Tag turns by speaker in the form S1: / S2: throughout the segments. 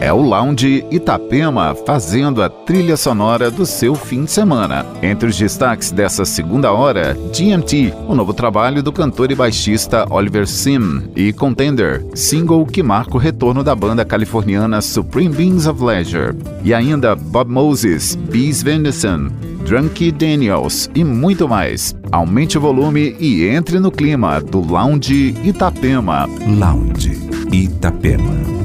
S1: É o Lounge Itapema fazendo a trilha sonora do seu fim de semana. Entre os destaques dessa segunda hora, GMT, o novo trabalho do cantor e baixista Oliver Sim, e Contender, single que marca o retorno da banda californiana Supreme Beings of Leisure. E ainda Bob Moses, Bees Venison, Drunky Daniels e muito mais. Aumente o volume e entre no clima do Lounge Itapema.
S2: Lounge Itapema.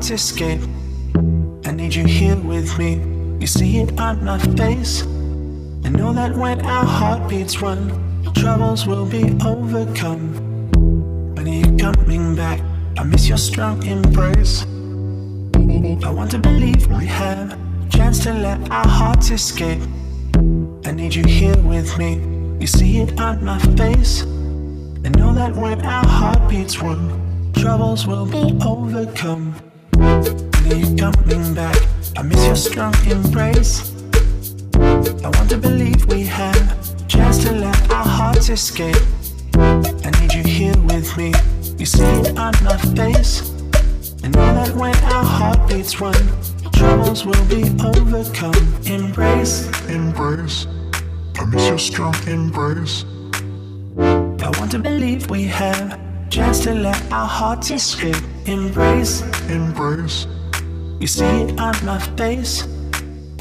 S3: Escape. I need you here with me. You see it on my face. I know that when our heartbeats run, troubles will be overcome. When are you coming back? I miss your strong embrace. I want to believe we have a chance to let our hearts escape. I need you here with me. You see it on my face. I know that when our heartbeats run, troubles will be overcome. When you coming back? I miss your strong embrace. I want to believe we have a chance to let our hearts escape. I need you here with me. You see it on my face. I know that when our heartbeats run, troubles will be overcome. Embrace,
S4: embrace. I miss your strong embrace.
S3: I want to believe we have chance to let our hearts escape. Embrace,
S4: embrace.
S3: You see it on my face.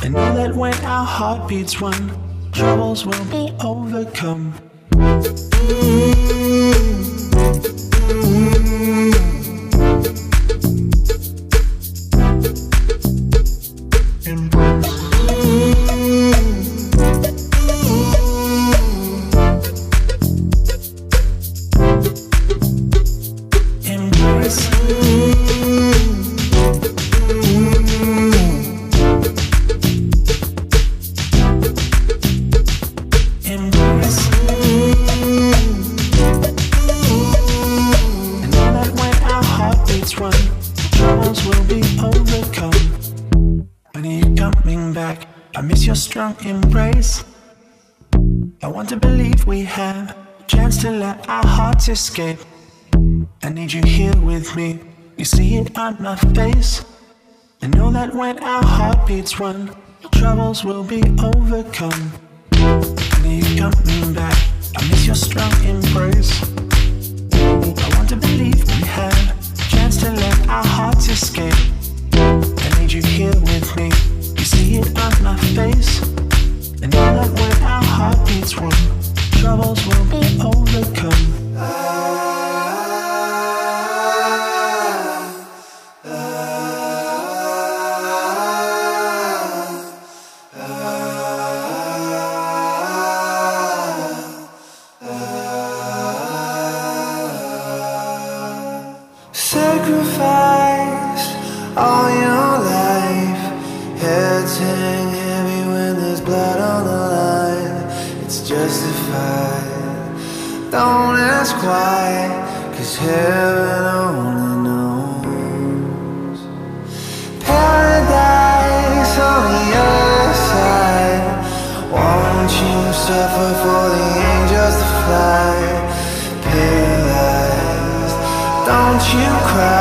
S3: I know that when our heartbeats run, troubles will be overcome. Escape. I need you here with me. You see it on my face. I know that when our heartbeats run, troubles will be overcome. I need you coming back. I miss your strong embrace. I want to believe we have a chance to let our hearts escape. I need you here with me. You see it on my face. I know that when our heartbeats run, troubles will be overcome.
S2: Ah. quiet, cause heaven
S5: only knows.
S6: Paradise on the other side. Won't you suffer for the angels to fly? Paralyzed, don't you cry.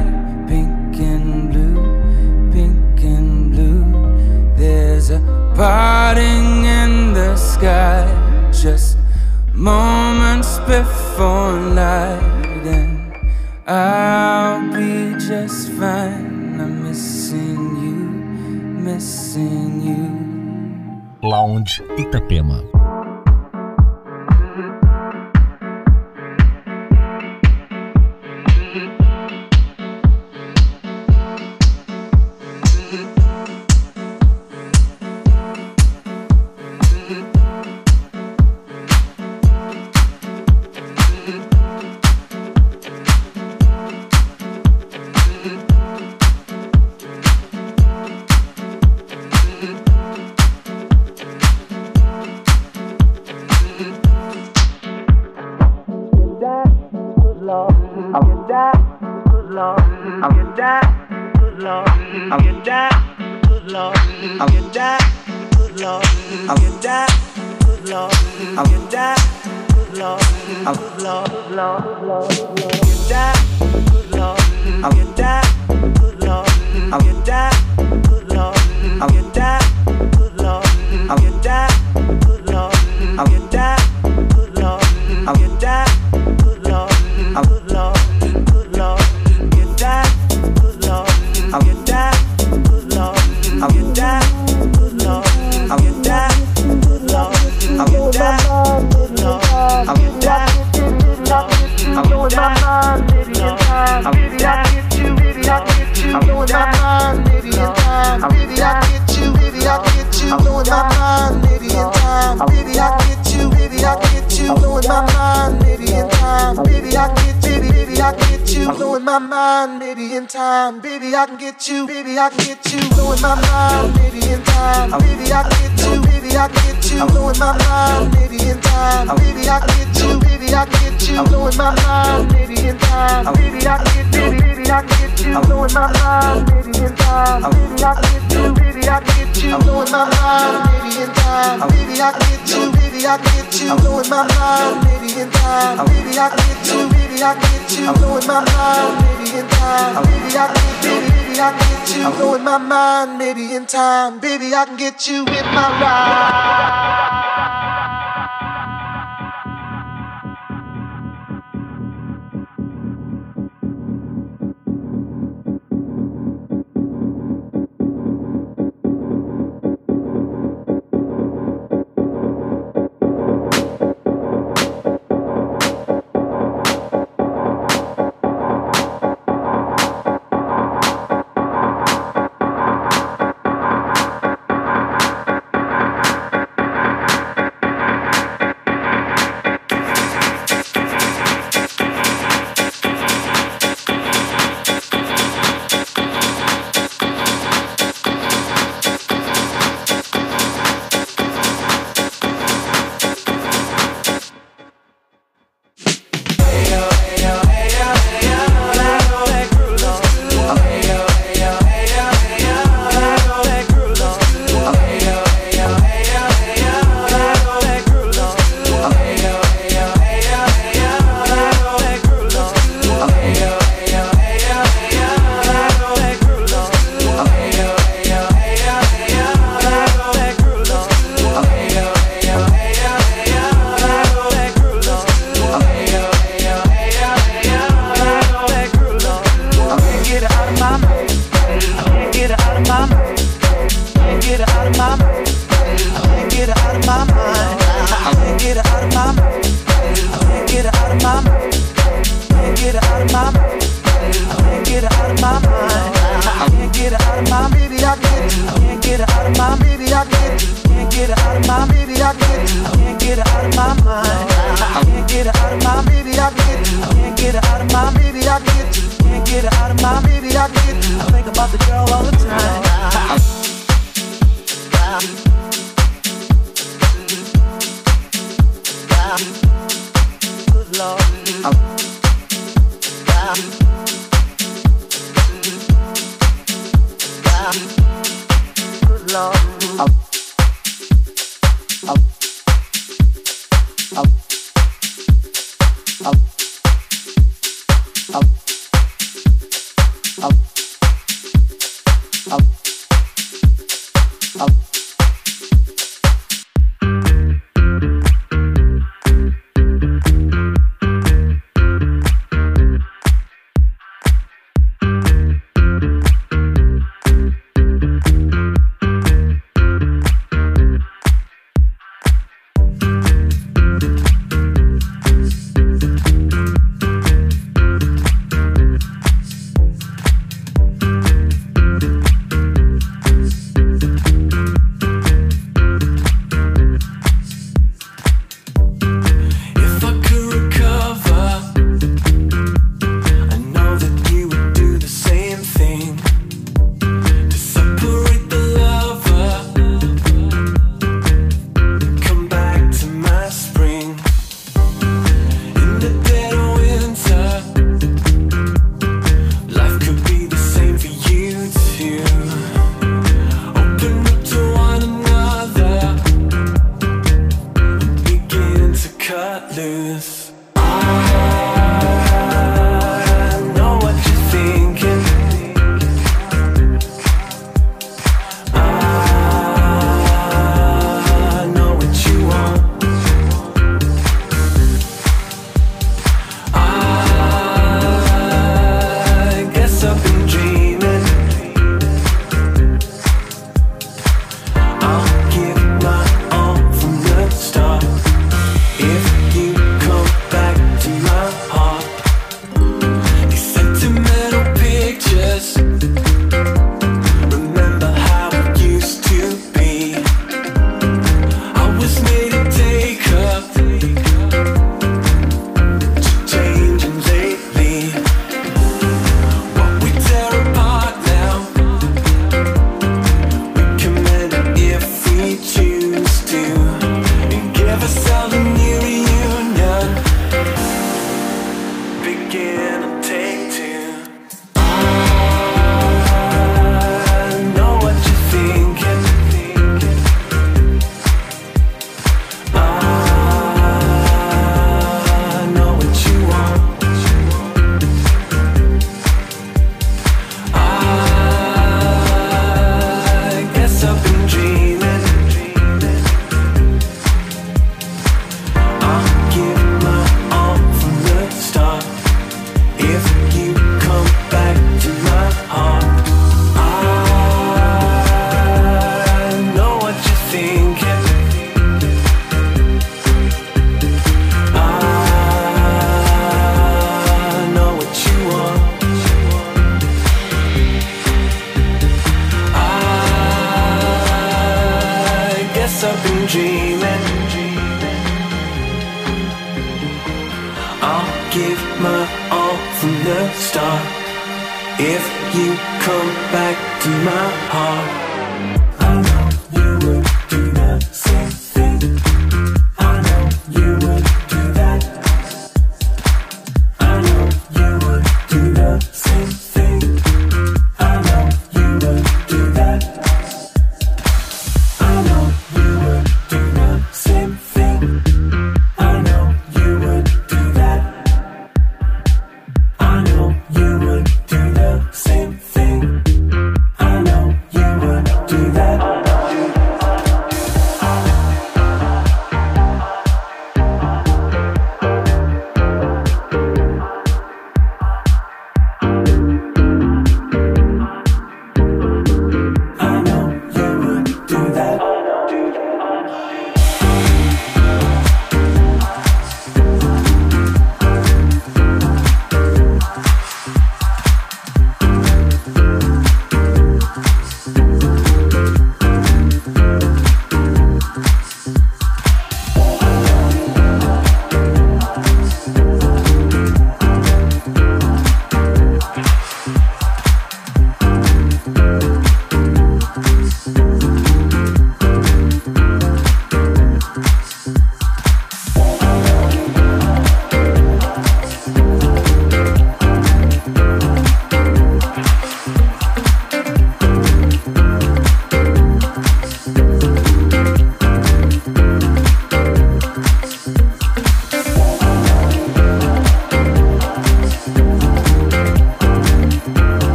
S6: not mine, maybe in time. Maybe I get you, maybe I get you. Blowing my mind, maybe in time. Maybe I get you,
S7: maybe I get you. Blowing my mind, maybe in time time. Baby, I can get, baby, baby,
S5: I get you. Blowing my mind, maybe in time. Baby, I can get you, baby, I can get you. Blowing my mind, maybe in time. Baby, I can get you, baby, I can get you. Blowing my mind, maybe in time. Baby, I can get you, baby, I can get you. Blowing my mind, maybe in time. Baby, I can get, baby, baby, I can get you. Blowing my mind, baby, in time. Baby, I can get you, baby, I can get you. Blowing my mind, maybe in time. Baby, I can get you, baby, I can get you. Blowing my mind, maybe in time. Baby, you, baby, I can get you blowing my mind, maybe in time. Baby, I can get, you blowing my mind, maybe in time. Baby, I can get you with my ride.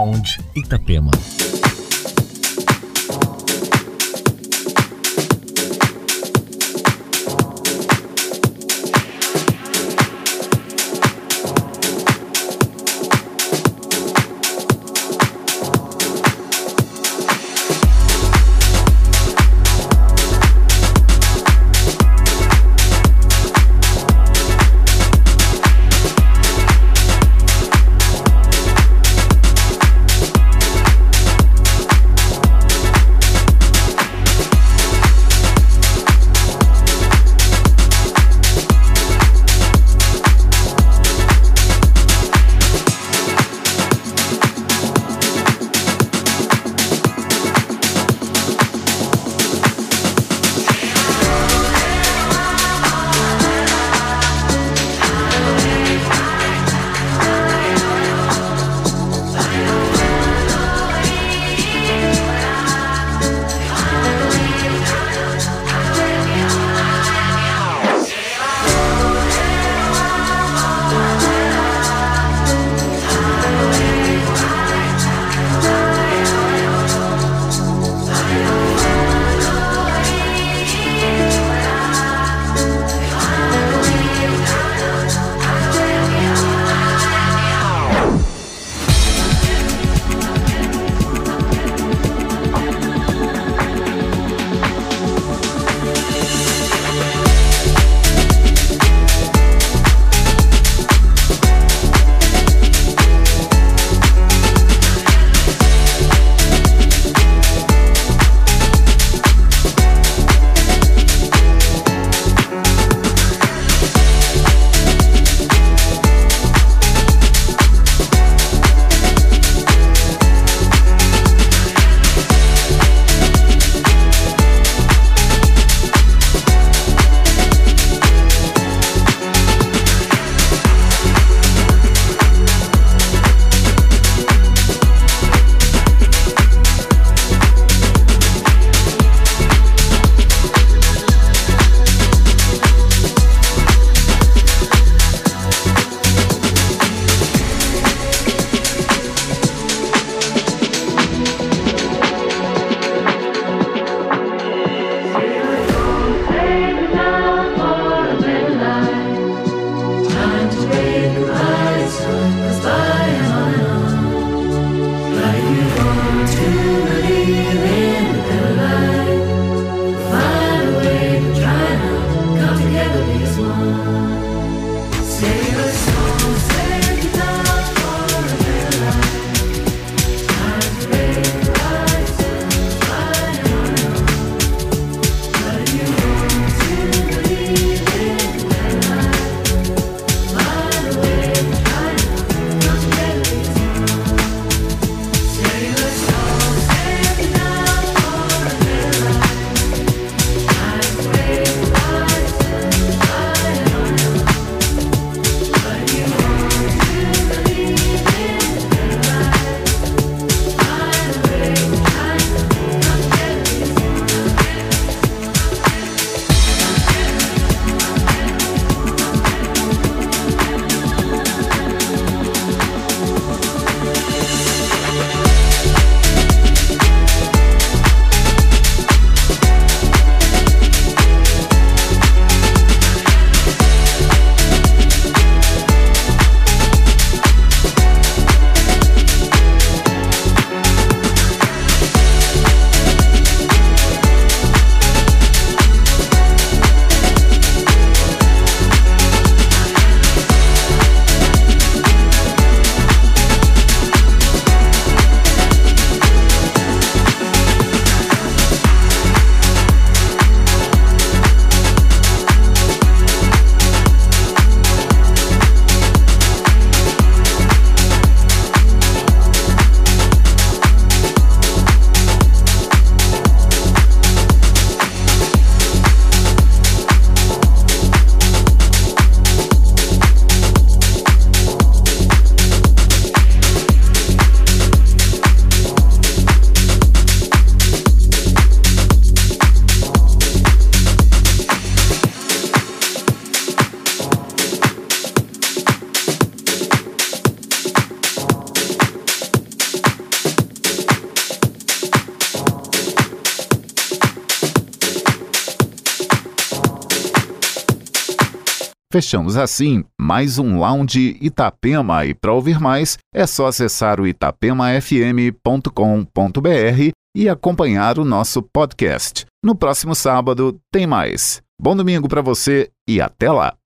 S8: Lounge Itapema.
S1: Fechamos assim mais um Lounge Itapema e para ouvir mais é só acessar o itapemafm.com.br e acompanhar o nosso podcast. No próximo sábado tem mais. Bom domingo para você e até lá!